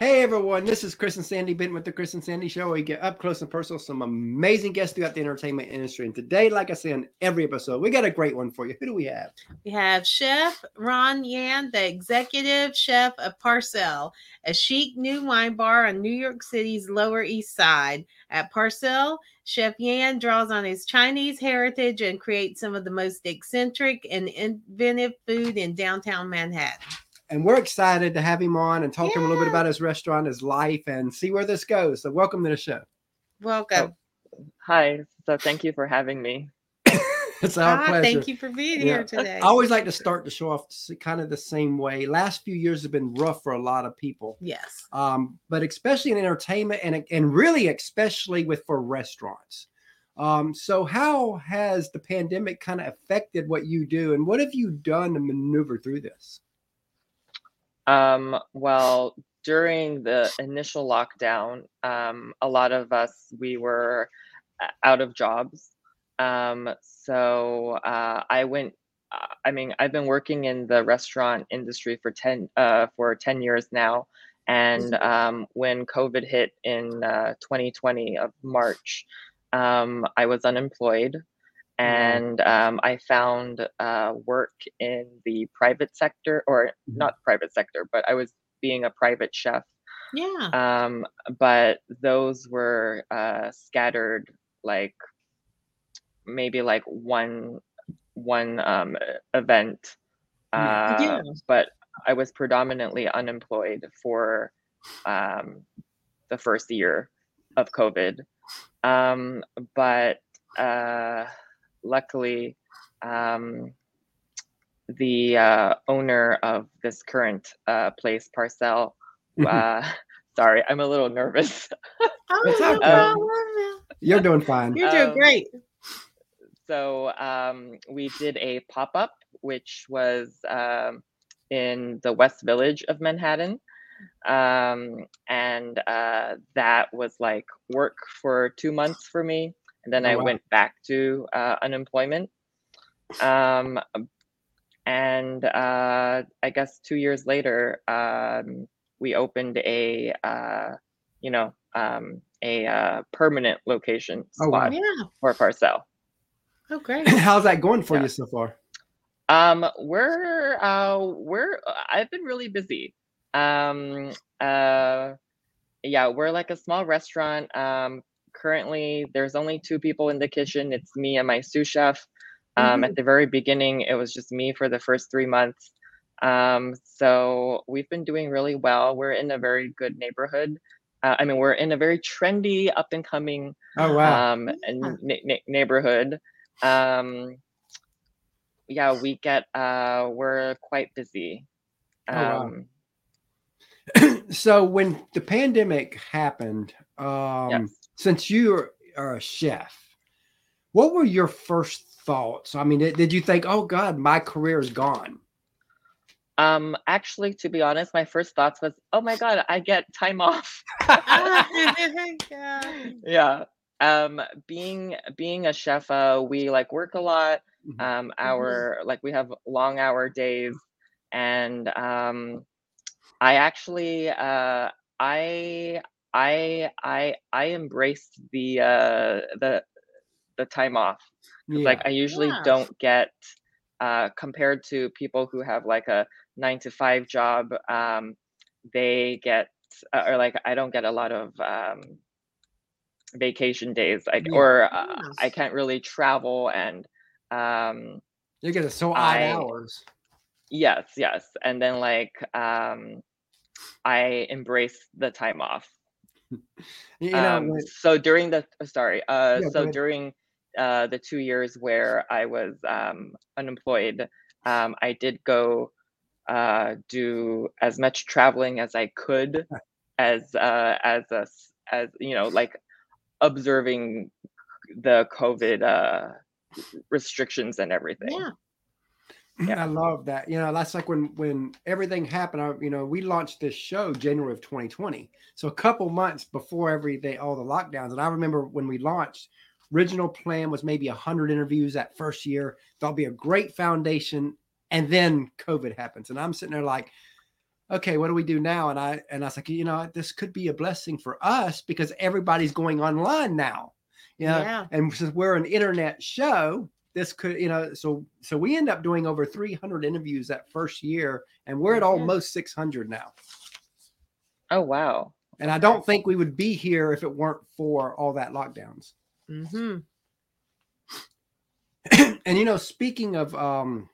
Hey everyone, this is Chris and Sandy Benton with the Chris and Sandy Show. We get up close and personal, some amazing guests throughout the entertainment industry. And today, like I say in every episode, we got a great one for you. Who do we have? We have Chef Ron Yan, the executive chef of Parcelle, a chic new wine bar on New York City's Lower East Side. At Parcelle, Chef Yan draws on his Chinese heritage and creates some of the most eccentric and inventive food in downtown Manhattan and we're excited to have him on and talk yeah. to him a little bit about his restaurant, his life, and see where this goes. So, welcome to the show. Welcome. Oh, hi. So, thank you for having me. it's our ah, pleasure. Thank you for being yeah. here today. I always like to start the show off kind of the same way. Last few years have been rough for a lot of people. Yes. Um, but especially in entertainment and and really especially with for restaurants. Um, so how has the pandemic kind of affected what you do and what have you done to maneuver through this? Um, well, during the initial lockdown, um, a lot of us we were uh, out of jobs. Um, so uh, I went. Uh, I mean, I've been working in the restaurant industry for ten uh, for ten years now, and mm-hmm. um, when COVID hit in 2020 uh, of March, um, I was unemployed. Mm-hmm. and um, I found uh, work in the private sector, or mm-hmm. not private sector, but I was being a private chef. Yeah. Um, but those were uh, scattered, like maybe like one one um, event. Uh, yeah. But I was predominantly unemployed for um, the first year of COVID. Um, but uh, luckily, um, the uh, owner of this current uh, place, Parcelle, uh, sorry, I'm a little nervous. oh, um, you're doing fine. You're doing um, great. So um, we did a pop up, which was um, in the West Village of Manhattan. Um, and uh, that was like work for two months for me and then oh, I wow. went back to uh, unemployment. Um, and uh, I guess two years later, um, we opened a, uh, you know, um, a uh, permanent location spot oh, wow. yeah. for Parcelle. Oh, great! How's that going for yeah. you so far? Um, we're uh, we're I've been really busy. Um, uh, yeah, we're like a small restaurant. Um, currently there's only two people in the kitchen. It's me and my sous chef. Um, mm-hmm. At the very beginning, it was just me for the first three months. Um, so we've been doing really well. We're in a very good neighborhood. Uh, I mean, we're in a very trendy, up and coming oh, wow. um, n- n- neighborhood. Um, yeah, we get uh, we're quite busy. Oh, wow. Um, so when the pandemic happened, um, yes. Since you are a chef, what were your first thoughts? I mean, did, did you think, "Oh God, my career is gone"? Um, actually, to be honest, my first thoughts was, "Oh my God, I get time off." yeah. Um, being being a chef, uh, we like work a lot. Mm-hmm. Um, mm-hmm. our like we have long hour days, and um, I actually uh, I I I I embraced the uh, the the time off. Yeah. Like I usually yeah. don't get uh, compared to people who have like a nine to five job. Um, they get uh, or like I don't get a lot of um, vacation days. Like yeah. or uh, yes. I can't really travel and um, you get so odd I, hours. Yes, yes, and then like um, I embrace the time off. you know, um, so during the uh, sorry, uh, yeah, so during uh, the two years where I was um, unemployed, um, I did go uh, do as much traveling as I could, as uh, as a, as you know, like observing the COVID uh, restrictions and everything. Yeah. Yeah. I love that. You know, that's like when when everything happened. I, you know, we launched this show January of 2020, so a couple months before every day all the lockdowns. And I remember when we launched, original plan was maybe 100 interviews that first year. That'll be a great foundation, and then COVID happens, and I'm sitting there like, okay, what do we do now? And I and I was like, you know, this could be a blessing for us because everybody's going online now. You know? Yeah. And since we're an internet show, this could, you know, so so we end up doing over 300 interviews that first year, and we're at almost 600 now. Oh wow. And I don't think we would be here if it weren't for all that lockdowns. Mm-hmm. and you know, speaking of um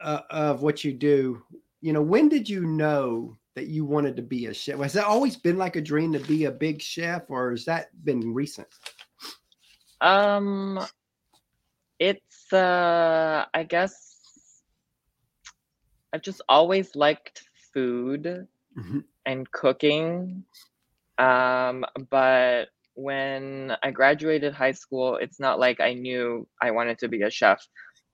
uh, of what you do, you know, when did you know that you wanted to be a chef? Has that always been like a dream to be a big chef, or has that been recent? Um, it's uh, I guess I've just always liked food mm-hmm. and cooking. Um, but when I graduated high school, it's not like I knew I wanted to be a chef.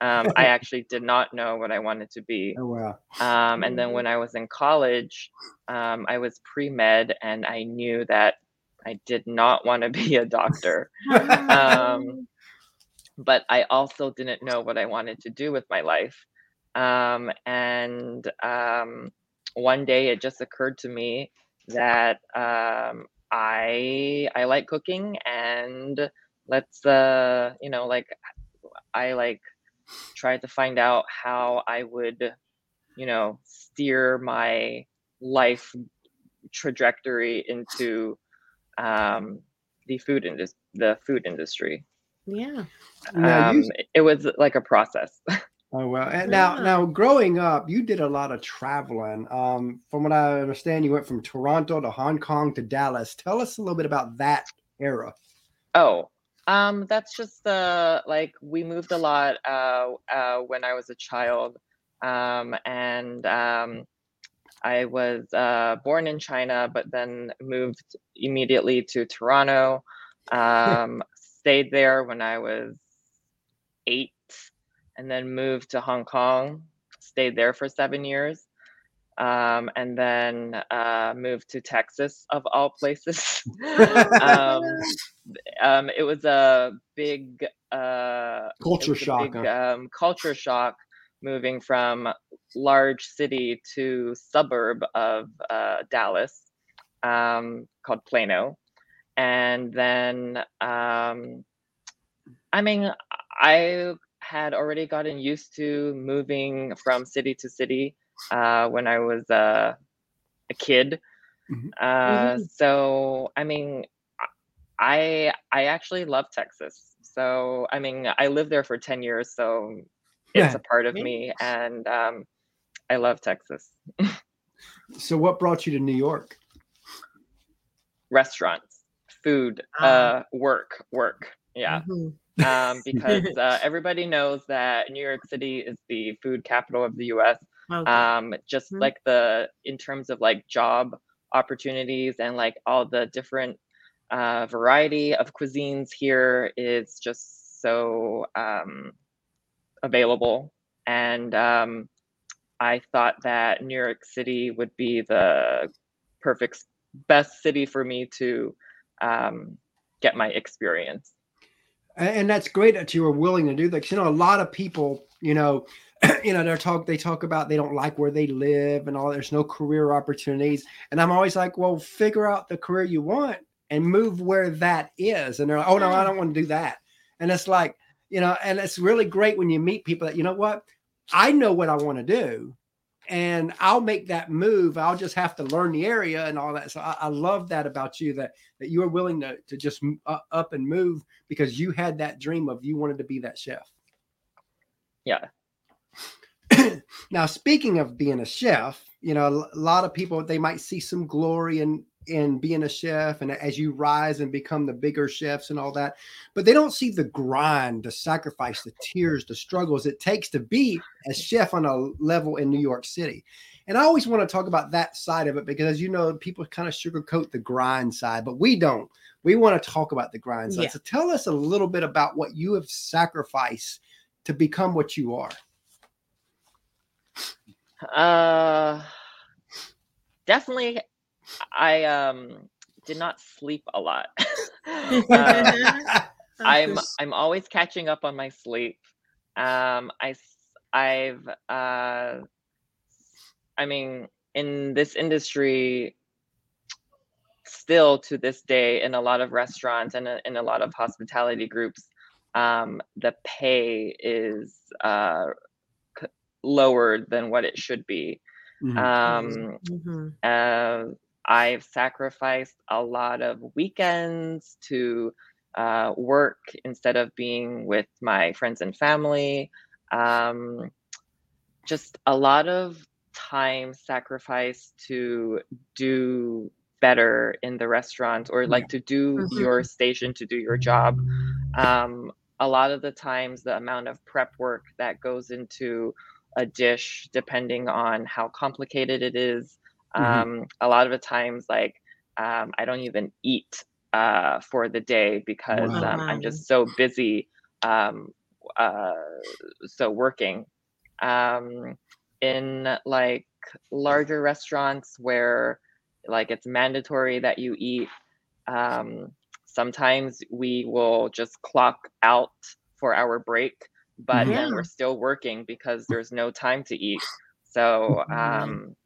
Um, I actually did not know what I wanted to be. Oh wow! Um, and then when I was in college, um, I was pre med, and I knew that I did not want to be a doctor. but I also didn't know what I wanted to do with my life. Um, and um, one day, it just occurred to me that um, I I like cooking, and let's uh, you know like I like tried to find out how I would, you know, steer my life trajectory into um, the food. The food industry. Yeah. Um, you... It was like a process. Oh well, and now yeah. now growing up, you did a lot of traveling. Um, from what I understand, you went from Toronto to Hong Kong to Dallas. Tell us a little bit about that era. Oh, um, that's just the like we moved a lot uh, uh, when I was a child, um, and um, I was uh, born in China, but then moved immediately to Toronto. Um, stayed there when I was eight, and then moved to Hong Kong. Stayed there for seven years, um, and then uh, moved to Texas, of all places. um, um, it was a big uh, culture shock. Big, huh? um, culture shock moving from large city to suburb of uh, Dallas um, called Plano, and then um, I mean I had already gotten used to moving from city to city uh, when I was uh, a kid. Mm-hmm. Uh, mm-hmm. So I mean, I I actually love Texas. So I mean, I lived there for ten years, so it's yeah. a part of me, and um, I love Texas. so, what brought you to New York? Restaurants, food, ah. uh, work, work. Yeah. Mm-hmm. um, because uh, everybody knows that New York City is the food capital of the U.S. Okay. Um, just mm-hmm. like the in terms of like job opportunities and like all the different uh, variety of cuisines here is just so um, available. And um, I thought that New York City would be the perfect, best city for me to um, get my experience. And that's great that you were willing to do that. You know, a lot of people, you know, you know, they're talk they talk about they don't like where they live and all. There's no career opportunities, and I'm always like, well, figure out the career you want and move where that is. And they're like, oh no, I don't want to do that. And it's like, you know, and it's really great when you meet people that, you know what, I know what I want to do and I'll make that move. I'll just have to learn the area and all that. So I, I love that about you that that you are willing to to just uh, up and move because you had that dream of you wanted to be that chef. Yeah. now, speaking of being a chef, you know, a lot of people they might see some glory in in being a chef and as you rise and become the bigger chefs and all that but they don't see the grind the sacrifice the tears the struggles it takes to be a chef on a level in new york city. And i always want to talk about that side of it because as you know people kind of sugarcoat the grind side but we don't. We want to talk about the grind side. Yeah. so tell us a little bit about what you have sacrificed to become what you are. Uh definitely I um did not sleep a lot. um, I'm I'm always catching up on my sleep. Um, I I've uh, I mean, in this industry still to this day in a lot of restaurants and in a lot of hospitality groups um, the pay is uh, c- lower than what it should be mm-hmm. Um, mm-hmm. Uh, i've sacrificed a lot of weekends to uh, work instead of being with my friends and family. Um, just a lot of time sacrifice to do better in the restaurant or like to do mm-hmm. your station to do your job. Um, a lot of the times the amount of prep work that goes into a dish depending on how complicated it is mm-hmm. um, a lot of the times like um, i don't even eat uh, for the day because wow. um, i'm just so busy um, uh, so working um, in like larger restaurants where like it's mandatory that you eat um, sometimes we will just clock out for our break but yeah. then we're still working because there's no time to eat so um,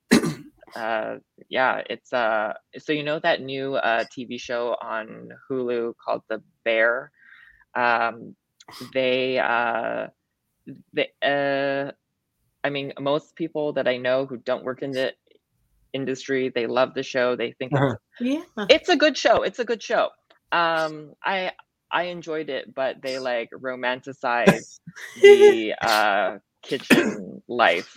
uh, yeah it's uh so you know that new uh, tv show on hulu called the bear um, they uh they uh I mean, most people that I know who don't work in the industry, they love the show. They think uh-huh. it's, yeah. it's a good show. It's a good show. Um, I I enjoyed it, but they like romanticize the uh, kitchen life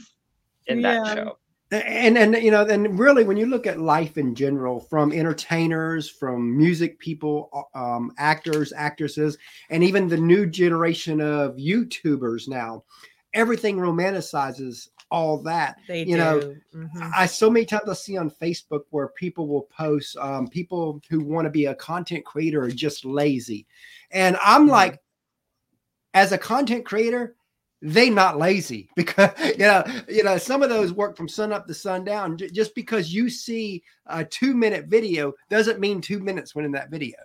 in yeah. that show. And and you know, and really, when you look at life in general, from entertainers, from music people, um, actors, actresses, and even the new generation of YouTubers now, everything romanticizes all that. They you do. know, mm-hmm. I so many times I see on Facebook where people will post um, people who want to be a content creator are just lazy, and I'm mm-hmm. like, as a content creator, they not lazy because you know you know some of those work from sun up to sundown. Just because you see a two minute video doesn't mean two minutes went in that video.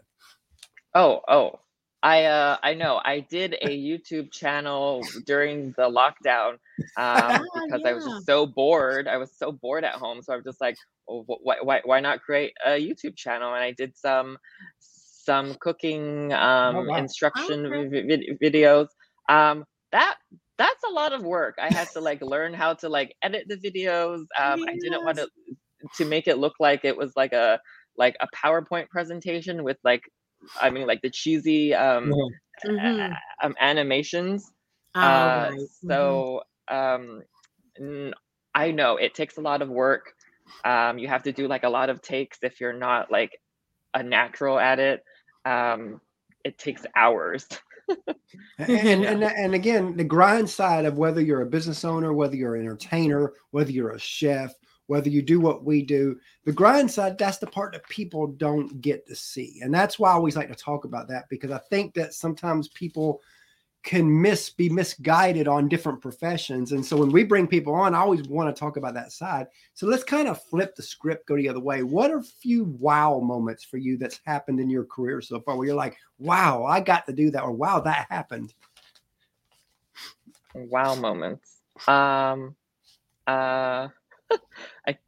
Oh, oh, I uh I know I did a YouTube channel during the lockdown um, ah, because yeah. I was just so bored. I was so bored at home, so I'm just like, oh, why why why not create a YouTube channel? And I did some some cooking um, oh, wow. instruction okay. videos. Um, that that's a lot of work. I had to like learn how to like edit the videos. Um, yes. I didn't want to to make it look like it was like a like a PowerPoint presentation with like I mean, like the cheesy um, mm-hmm. um animations. Oh, uh, right. So mm-hmm. um, I know it takes a lot of work. Um, you have to do like a lot of takes if you're not like a natural at it. Um, it takes hours. and, and and again, the grind side of whether you're a business owner, whether you're an entertainer, whether you're a chef, whether you do what we do. The grind side, that's the part that people don't get to see. And that's why I always like to talk about that because I think that sometimes people can miss be misguided on different professions. And so when we bring people on, I always want to talk about that side. So let's kind of flip the script, go the other way. What are a few wow moments for you that's happened in your career so far where you're like, wow, I got to do that, or wow, that happened? Wow moments. Um uh I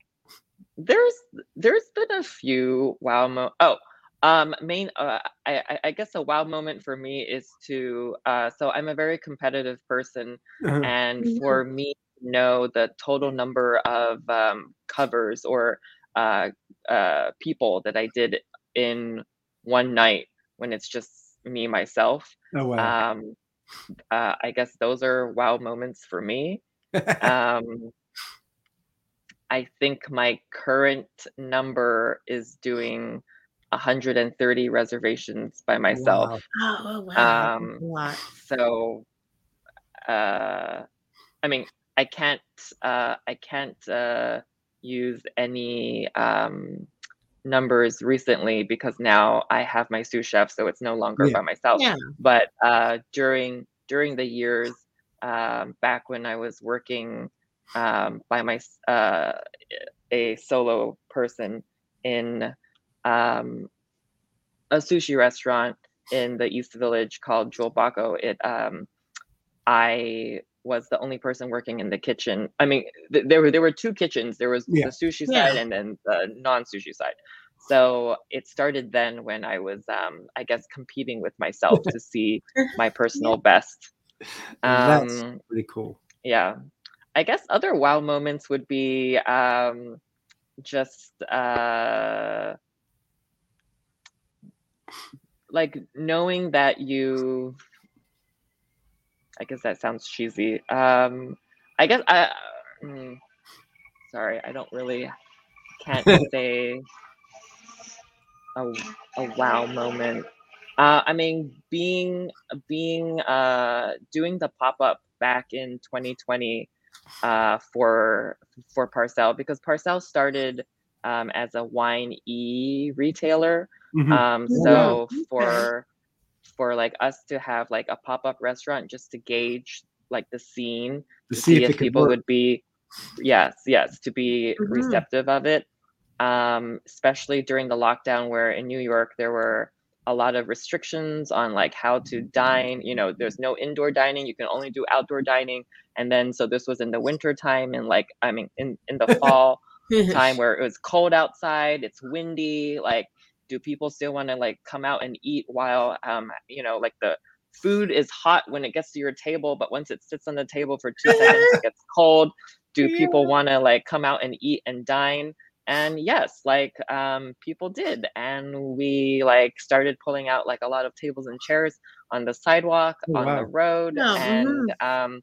there's there's been a few wow mo oh um main uh, I I guess a wow moment for me is to uh so I'm a very competitive person uh-huh. and mm-hmm. for me know the total number of um covers or uh uh people that I did in one night when it's just me myself oh, wow. um uh I guess those are wow moments for me um I think my current number is doing 130 reservations by myself. Wow. Oh, wow. Um, wow. So, uh, I mean, I can't, uh, I can't uh, use any um, numbers recently because now I have my sous chef, so it's no longer yeah. by myself. Yeah. But uh, during during the years um, back when I was working um, by my uh, a solo person in um, a sushi restaurant in the East Village called Jewel Bako. It um, I was the only person working in the kitchen. I mean, th- there were there were two kitchens. There was Yeah. the sushi Yeah. side and then the non-sushi side. So it started then when I was, um, I guess, competing with myself to see my personal best. That's Um, pretty cool. yeah, I guess other wow moments would be um, just uh, like knowing that you. I guess that sounds cheesy. Um, I guess I. mm, sorry, I don't really can't say a, a wow moment. Uh, I mean, being being uh, doing the pop up back in 2020 uh, for for Parcelle because Parcelle started um, as a wine e retailer. Mhm. Um, so Okay. for for like us to have like a pop up restaurant just to gauge like the scene to to see see if if people would be yes yes to be Mhm. receptive of it um especially during the lockdown where in new york there were a lot of restrictions on like how to dine you know there's no indoor dining you can only do outdoor dining and then so this was in the winter time and like i mean in in the fall time where it was cold outside it's windy like do people still want to like come out and eat while um you know like the food is hot when it gets to your table but once it sits on the table for two seconds it gets cold do people want to like come out and eat and dine? And yes like um people did and we like started pulling out like a lot of tables and chairs on the sidewalk Oh, on wow. the road Oh, and um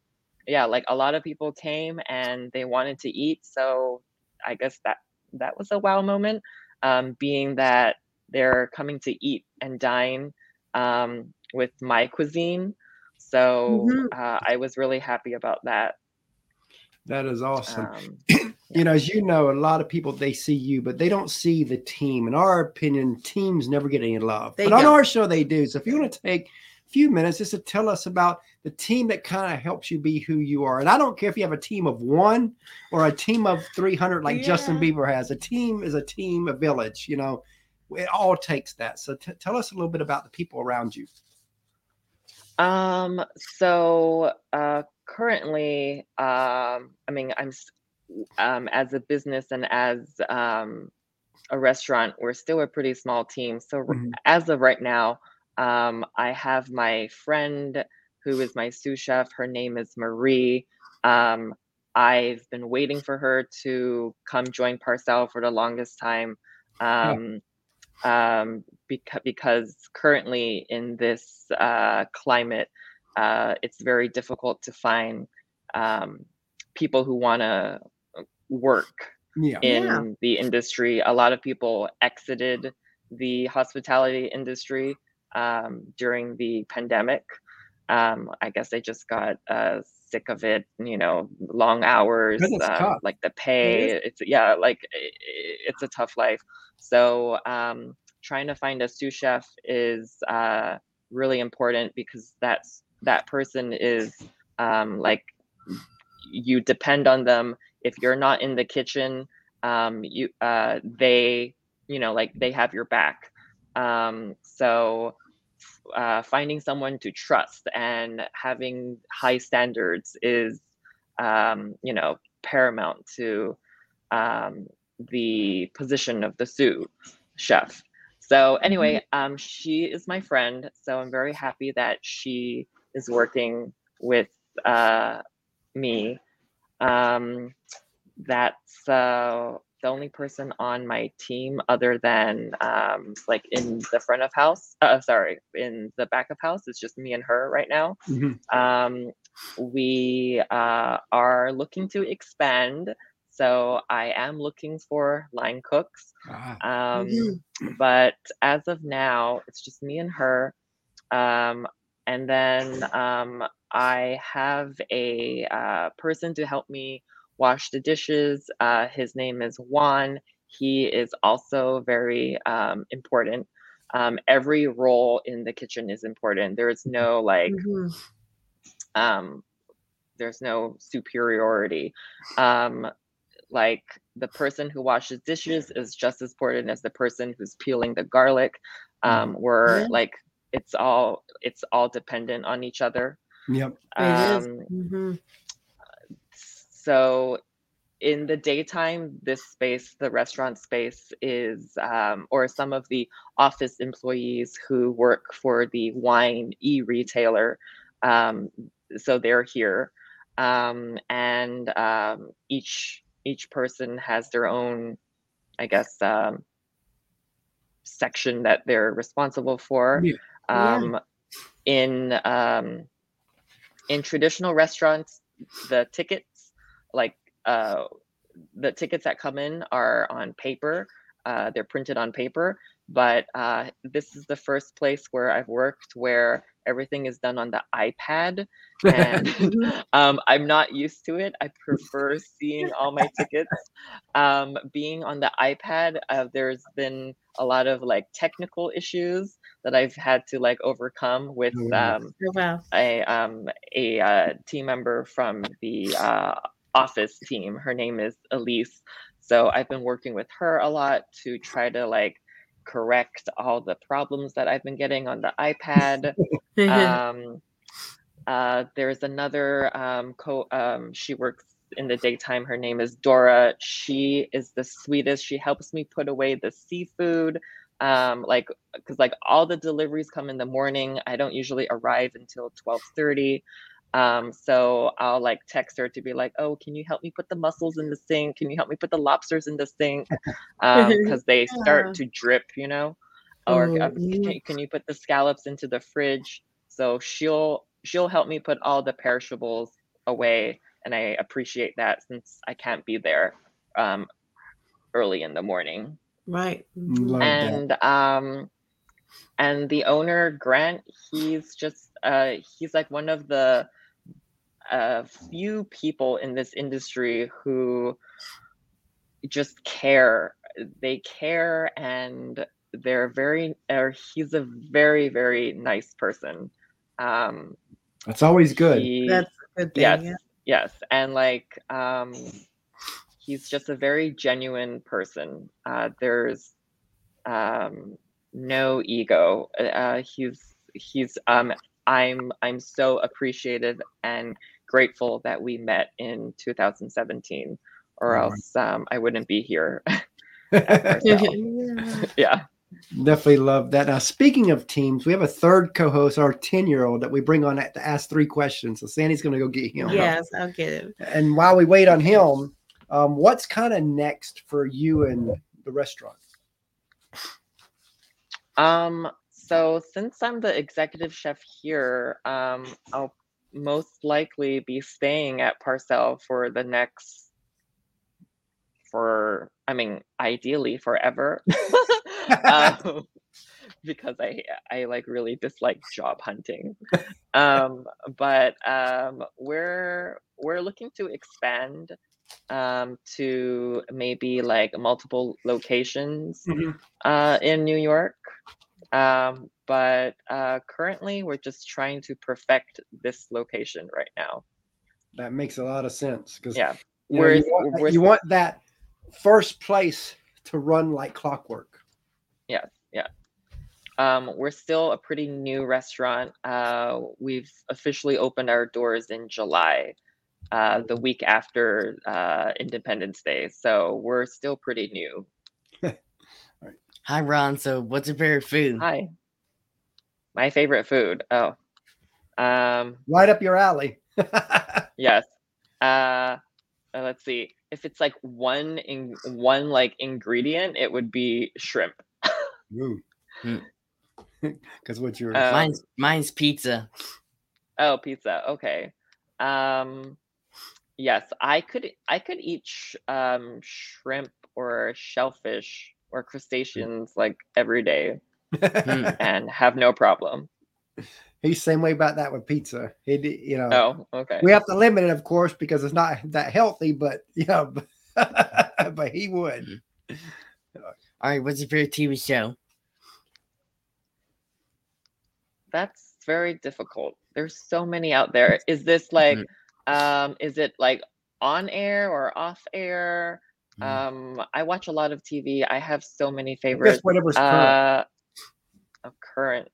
yeah like a lot of people came and they wanted to eat so i guess that that was a wow moment um being that they're coming to eat and dine um with my cuisine so Mhm. uh, i was really happy about that That is awesome. um, you know, as you know, a lot of people they see you, but they don't see the team. In our opinion, teams never get any love. They but on don't. our show, they do. So if you want to take a few minutes just to tell us about the team that kind of helps you be who you are, and I don't care if you have a team of one or a team of three hundred, like Justin Bieber has. A team is a team, a village. You know, it all takes that. So t- tell us a little bit about the people around you. Um, so uh currently, um, I mean, I'm um as a business and as um a restaurant, we're still a pretty small team. So Mhm. as of right now, um, I have my friend who is my sous chef. Her name is Marie. Um, I've been waiting for her to come join Parcelle for the longest time. Um, um, because, because currently in this uh, climate, uh, it's very difficult to find um, people who want to work Yeah. in Yeah. the industry. A lot of people exited the hospitality industry um, during the pandemic. Um, I guess they just got uh, sick of it. You know, long hours, um, like the pay. It's yeah, like i- i- it's a tough life. So um, trying to find a sous chef is uh, really important because that's that person is um, like you depend on them if you're not in the kitchen um you uh they you know like they have your back um so uh finding someone to trust and having high standards is um you know paramount to um the position of the sous chef. So anyway um she is my friend so i'm very happy that she is working with uh me. Um that's uh the only person on my team other than um like in the front of house uh sorry in the back of house it's just me and her right now Mhm. um we uh are looking to expand so i am looking for line cooks Ah, um Mhm. but as of now it's just me and her um and then um i have a uh, person to help me wash the dishes uh his name is juan. He is also very um important. Um every role in the kitchen is important. There is no like Mhm. um there's no superiority. Um like the person who washes dishes is just as important as the person who's peeling the garlic. Um we're Yeah. like it's all it's all dependent on each other. Yep. Um, hmm so in the daytime this space the restaurant space is um, or some of the office employees who work for the wine e-retailer um, so they're here um, and um, each each person has their own i guess um, section that they're responsible for Yeah. Yeah. um, in um, in traditional restaurants the tickets like uh, the tickets that come in are on paper uh, they're printed on paper but uh, this is the first place where i've worked where everything is done on the ipad and um, i'm not used to it. I prefer seeing all my tickets. Um, being on the ipad uh, there's been a lot of like technical issues that i've had to like overcome with Oh, um, Oh, wow. a um a uh, team member from the uh, office team. Her name is Elise. So I've been working with her a lot to try to like correct all the problems that I've been getting on the iPad. um, uh, there's another um, co. Um, she works in the daytime. Her name is Dora. She is the sweetest. She helps me put away the seafood. Um, like, because like all the deliveries come in the morning. I don't usually arrive until twelve thirty. Um, so I'll like text her to be like, "Oh, can you help me put the mussels in the sink? Can you help me put the lobsters in the sink? Um because they Yeah. start to drip, you know." Or Oh, um, can, can you put the scallops into the fridge? So she'll she'll help me put all the perishables away, and I appreciate that since I can't be there um, early in the morning. Right. Love that. And um, and the owner Grant, he's just uh, he's like one of the uh, few people in this industry who just care. They care and they're very or he's a very very nice person um That's always good. he- That's a good thing. yes yeah. yes and like um he's just a very genuine person uh there's um no ego uh he's he's um i'm i'm so appreciative and grateful that we met in 2017 or Right. else um i wouldn't be here. Yeah. yeah Definitely love that. Now, speaking of teams, we have a third co-host, our ten-year-old, that we bring on to ask three questions. So Sandy's going to go get him. Yes, I'll get it. And while we wait on him, um, what's kind of next for you and the restaurant? Um, so since I'm the executive chef here, um, I'll most likely be staying at Parcelle for the next for I mean ideally forever. um, because I I like really dislike job hunting. Um, but um, we're we're looking to expand um, to maybe like multiple locations uh, in New York. Um, but uh, currently, we're just trying to perfect this location right now. That makes a lot of sense because Yeah, you, know, you want, you want that first place to run like clockwork. Yeah, yeah. Um, we're still a pretty new restaurant. Uh, we've officially opened our doors in July, uh, the week after uh, Independence Day. So we're still pretty new. Hi, Ron. So, what's your favorite food? Hi. My favorite food. Oh, um, Right up your alley. yes. Uh, uh, let's see. If it's like one in one like ingredient, it would be shrimp. Hmm. Because what's your Uh, mine's mine's pizza. Oh, pizza. Okay. Um yes, I could I could eat sh- um shrimp or shellfish or crustaceans like every day Hmm. and have no problem. he's same way about that with pizza. He, d- you know, Oh, okay. we have to limit it, of course, because it's not that healthy. But you know, but he would. All right, what's your favorite TV show? That's very difficult. There's so many out there. Is this like um is it like on air or off air? Hmm. Um I watch a lot of TV. I have so many favorites. whatever's current. Uh current.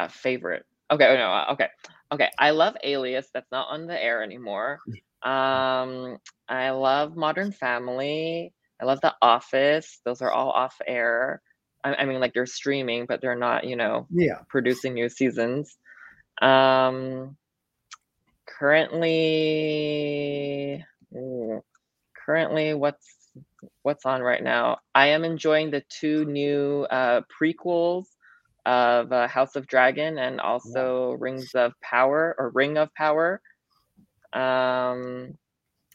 a favorite. Okay, oh, no, uh, okay, okay. I love Alias. That's not on the air anymore. Um, I love Modern Family. I love The Office. Those are all off air. I, I mean, like they're streaming, but they're not, you know, Yeah. producing new seasons. Um, currently, currently, what's what's on right now? I am enjoying the two new uh, prequels of uh, House of Dragon and also Rings of Power or Ring of Power. Um,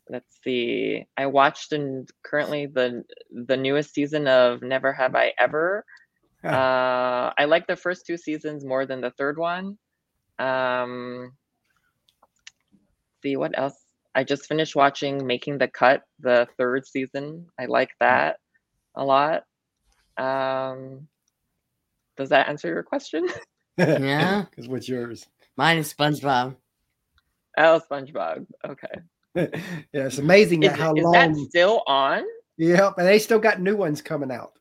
let's see. I watched and currently the the newest season of Never Have I Ever. Huh. Uh, I like the first two seasons more than the third one. Um, see what else. I just finished watching Making the Cut, the third season. I like that a lot. Um, does that answer your question? Yeah. Because what's yours? Mine is SpongeBob. oh, SpongeBob. Okay. yeah, it's amazing Is, that how is long. that still on? Yep, and they still got new ones coming out.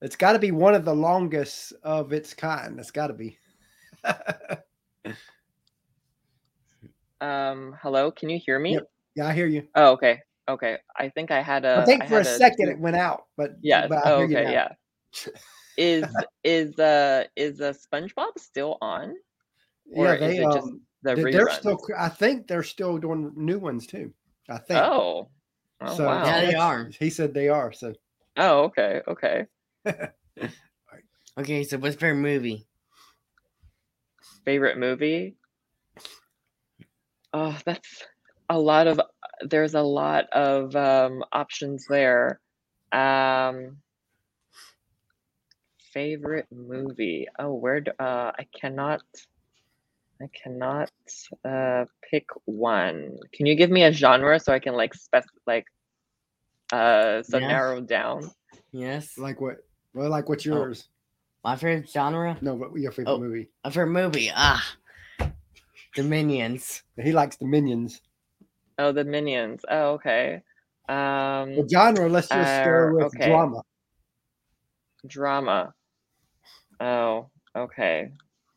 It's got to be one of the longest of its kind. It's got to be. Um, hello, can you hear me? Yep. yeah, I hear you. Oh, okay. Okay. I think I had a. I think for a had second it went out, but Yeah. But I Oh, hear you okay. now. Yeah. Is is uh is uh SpongeBob still on? Or yeah, is they it just um, the they, they're still. I think they're still doing new ones too. I think. Oh. Oh so wow. Yeah, they are. He said they are. So Oh, okay. Okay. Okay, so what's your favorite movie? Favorite movie? Oh, that's a lot of there's a lot of um options there. Um favorite movie. Oh, where do, uh I cannot I cannot uh pick one. Can you give me a genre so I can like spec like uh so Yeah. narrow down? Yes. like what? Well, like what's Oh. yours? My favorite genre? No, what your favorite Oh. movie? My favorite movie. Ah. The Minions. He likes the Minions. Oh, the Minions. Oh, okay. Um The genre. Let's just Uh, go with okay. drama. drama. Oh, okay.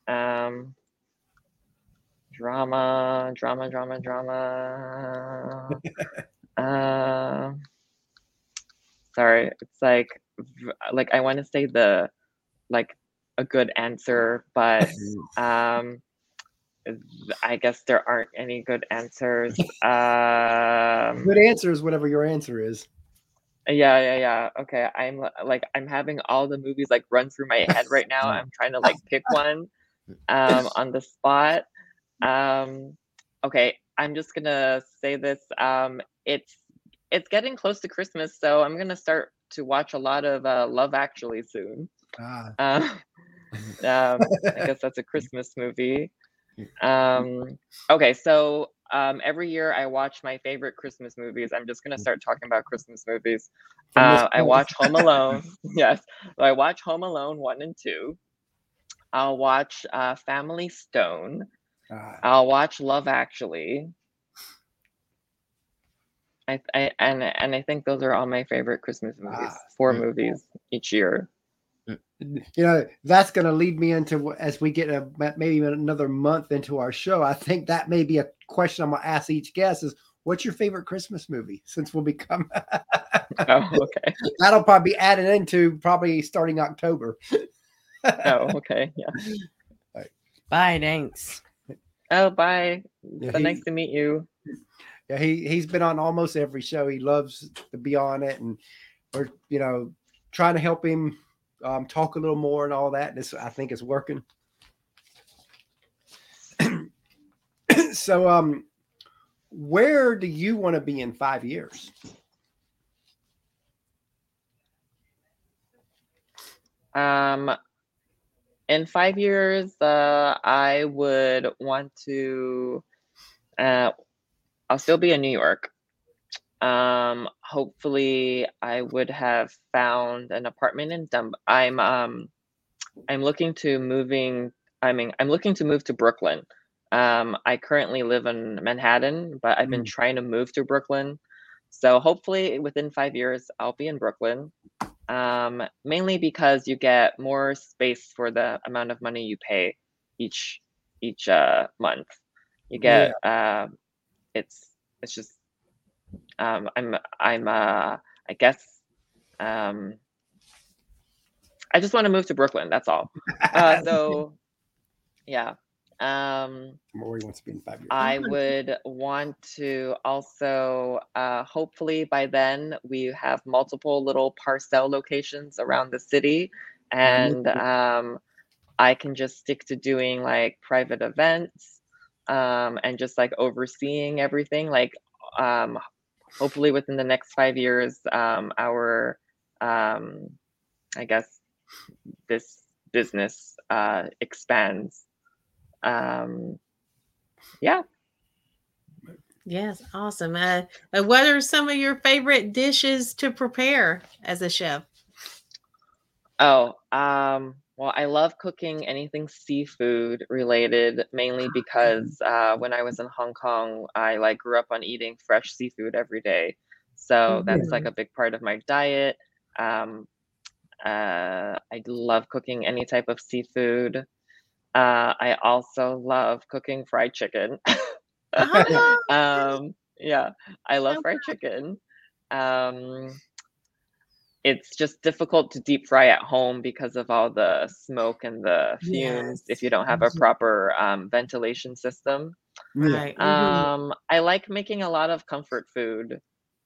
Um drama, drama, drama, drama. uh, sorry, it's like like I want to say the like a good answer, but um I guess there aren't any good answers. Um Good answer is whatever your answer is. yeah, yeah, yeah. Okay, I'm like I'm having all the movies like run through my head right now. I'm trying to like pick one um on the spot. Um okay, I'm just going to say this um it's it's getting close to Christmas, so I'm going to start to watch a lot of uh, Love Actually soon. Ah, Um, um I guess that's a Christmas movie. Um okay, so um every year I watch my favorite Christmas movies. I'm just gonna start talking about Christmas movies. Uh, I watch Home Alone. yes, so I watch Home Alone one and two. I'll watch uh, Family Stone. Ah, I'll watch Love Actually. I, I and and I think those are all my favorite Christmas movies. Ah, Four mm. movies each year. You know that's going to lead me into as we get a maybe another month into our show. I think that may be a question I'm going to ask each guest: is what's your favorite Christmas movie? Since we'll become Oh, okay. that'll probably be added into probably starting October. Oh, okay. Yeah. Bye, thanks. Oh, bye. Yeah, So nice to meet you. Yeah, he he's been on almost every show. He loves to be on it, and we're you know trying to help him um, talk a little more and all that. It's, I think it's working. so, um, where do you want to be in five years? Um, in five years, uh, I would want to. Uh, I'll still be in New York. Um, hopefully, I would have found an apartment in Dumb. I'm um, I'm looking to moving. I mean, I'm looking to move to Brooklyn. Um, I currently live in Manhattan, but I've been Mm. trying to move to Brooklyn. So hopefully, within five years, I'll be in Brooklyn. um, mainly because you get more space for the amount of money you pay each each uh, month. You get yeah. uh, it's it's just um, I'm I'm uh, I guess um, I just want to move to Brooklyn. That's all. Uh, so yeah. Um, where he wants to be in five years. I would want to also, uh, hopefully by then, we have multiple little Parcelle locations around the city, and um, I can just stick to doing like private events um, and just like overseeing everything. Like, um, hopefully within the next five years, um, our, um, I guess, this business uh, expands um, yeah. Yes, awesome. Uh, uh, what are some of your favorite dishes to prepare as a chef? Oh, um, well, I love cooking anything seafood related, mainly because uh, when I was in Hong Kong, I like grew up on eating fresh seafood every day. So that's like a big part of my diet. Um, uh, I love cooking any type of seafood. Uh, I also love cooking fried chicken. oh. um, yeah, I love fried chicken. Um, it's just difficult to deep fry at home because of all the smoke and the fumes yes. if you don't have a proper um, ventilation system. Right. Um, I like making a lot of comfort food.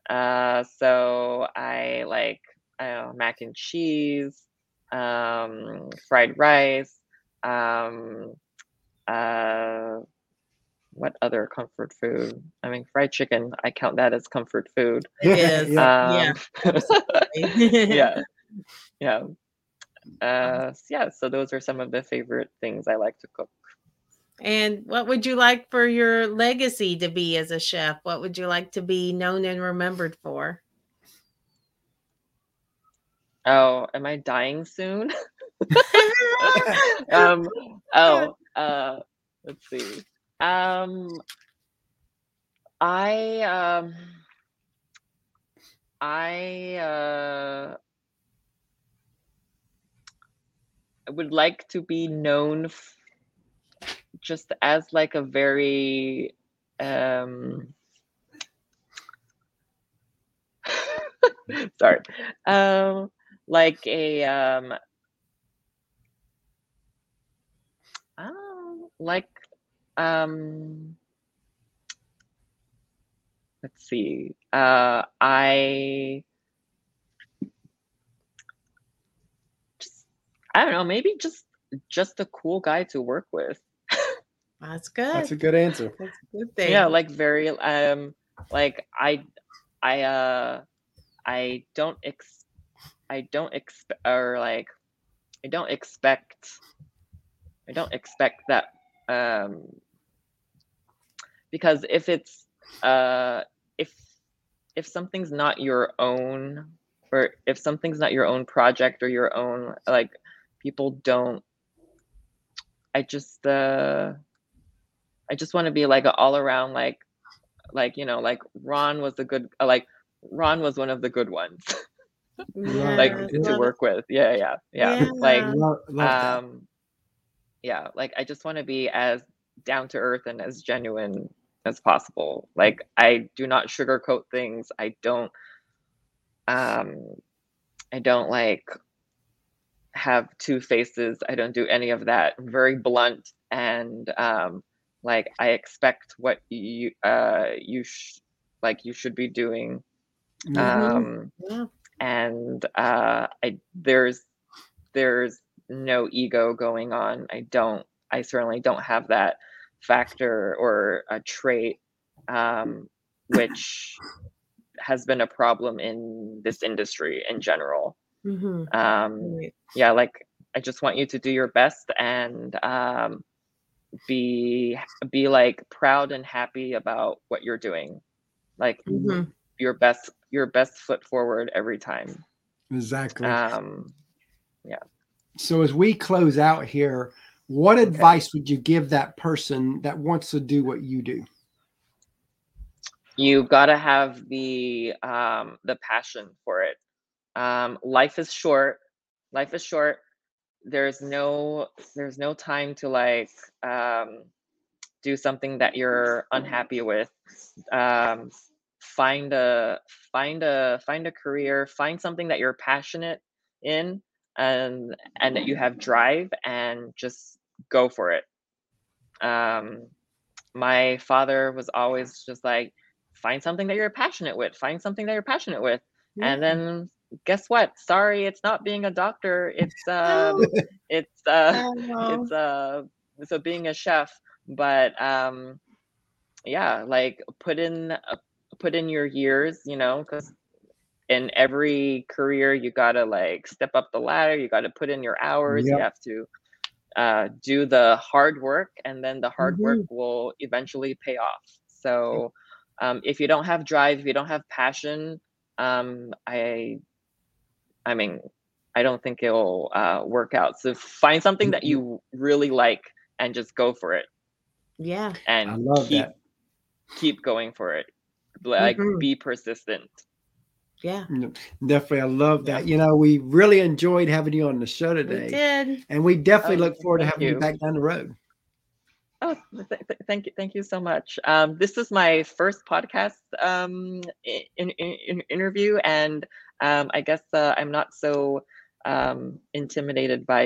Uh, so I like I know, mac and cheese, um, fried rice, um, uh, what other comfort food? I mean, fried chicken. I count that as comfort food. Yes. Um, yeah. yeah. Yeah. Uh, yeah. So those are some of the favorite things I like to cook. And what would you like for your legacy to be as a chef? What would you like to be known and remembered for? Oh, am I dying soon? um, oh, uh, let's see. Um, I um, I uh, would like to be known f- just as like a very um sorry. Um like a um Oh, like um let's see. Uh I just I don't know, maybe just just a cool guy to work with. That's good. That's a good answer. That's a good thing. Yeah, like very um like I I uh I don't ex I don't expect or like I don't expect I don't expect that um, because if it's uh, if if something's not your own or if something's not your own project or your own like people don't I just uh I just want to be like an all around like like you know like Ron was a good like Ron was one of the good ones. Yeah, like to work with. Yeah, yeah, yeah. yeah. Like love, love um yeah like i just want to be as down to earth and as genuine as possible like i do not sugarcoat things i don't um i don't like have two faces i don't do any of that I'm very blunt and um like i expect what you uh you sh- like you should be doing mm-hmm. um yeah. and uh i there's there's no ego going on. I don't, I certainly don't have that factor or a trait, um, which has been a problem in this industry in general. Mm-hmm. Um, yeah, like I just want you to do your best and um, be be like proud and happy about what you're doing. Like mm-hmm. your best your best foot forward every time. Exactly. Um, yeah. So as we close out here, what okay. advice would you give that person that wants to do what you do? You got to have the um, the passion for it. um, life is short. Life is short. There's no there's no time to like um, do something that you're unhappy with. Um, find a find a find a career. Find something that you're passionate in and and that you have drive and just go for it. Um, my father was always just like find something that you're passionate with find something that you're passionate with. Yeah. and then guess what? Sorry it's not being a doctor. It's uh it's uh oh, it's uh so being a chef. But um yeah like put in uh, put in your years you know because in every career you gotta like step up the ladder. You gotta put in your hours. Yep. you have to uh, do the hard work and then the hard mm-hmm. work will eventually pay off so um, if you don't have drive if you don't have passion um, i i mean i don't think it'll uh, work out so find something that mm-hmm. you really like and just go for it yeah and keep that. keep going for it like mm-hmm. be persistent yeah. Definitely. I love that. You know, we really enjoyed having you on the show today. We did. And we definitely oh, look forward to having you. you. back down the road. Oh, th- th- thank you. Thank you so much. Um, this is my first podcast um, in, in, in interview, and um, I guess uh, I'm not so um, intimidated by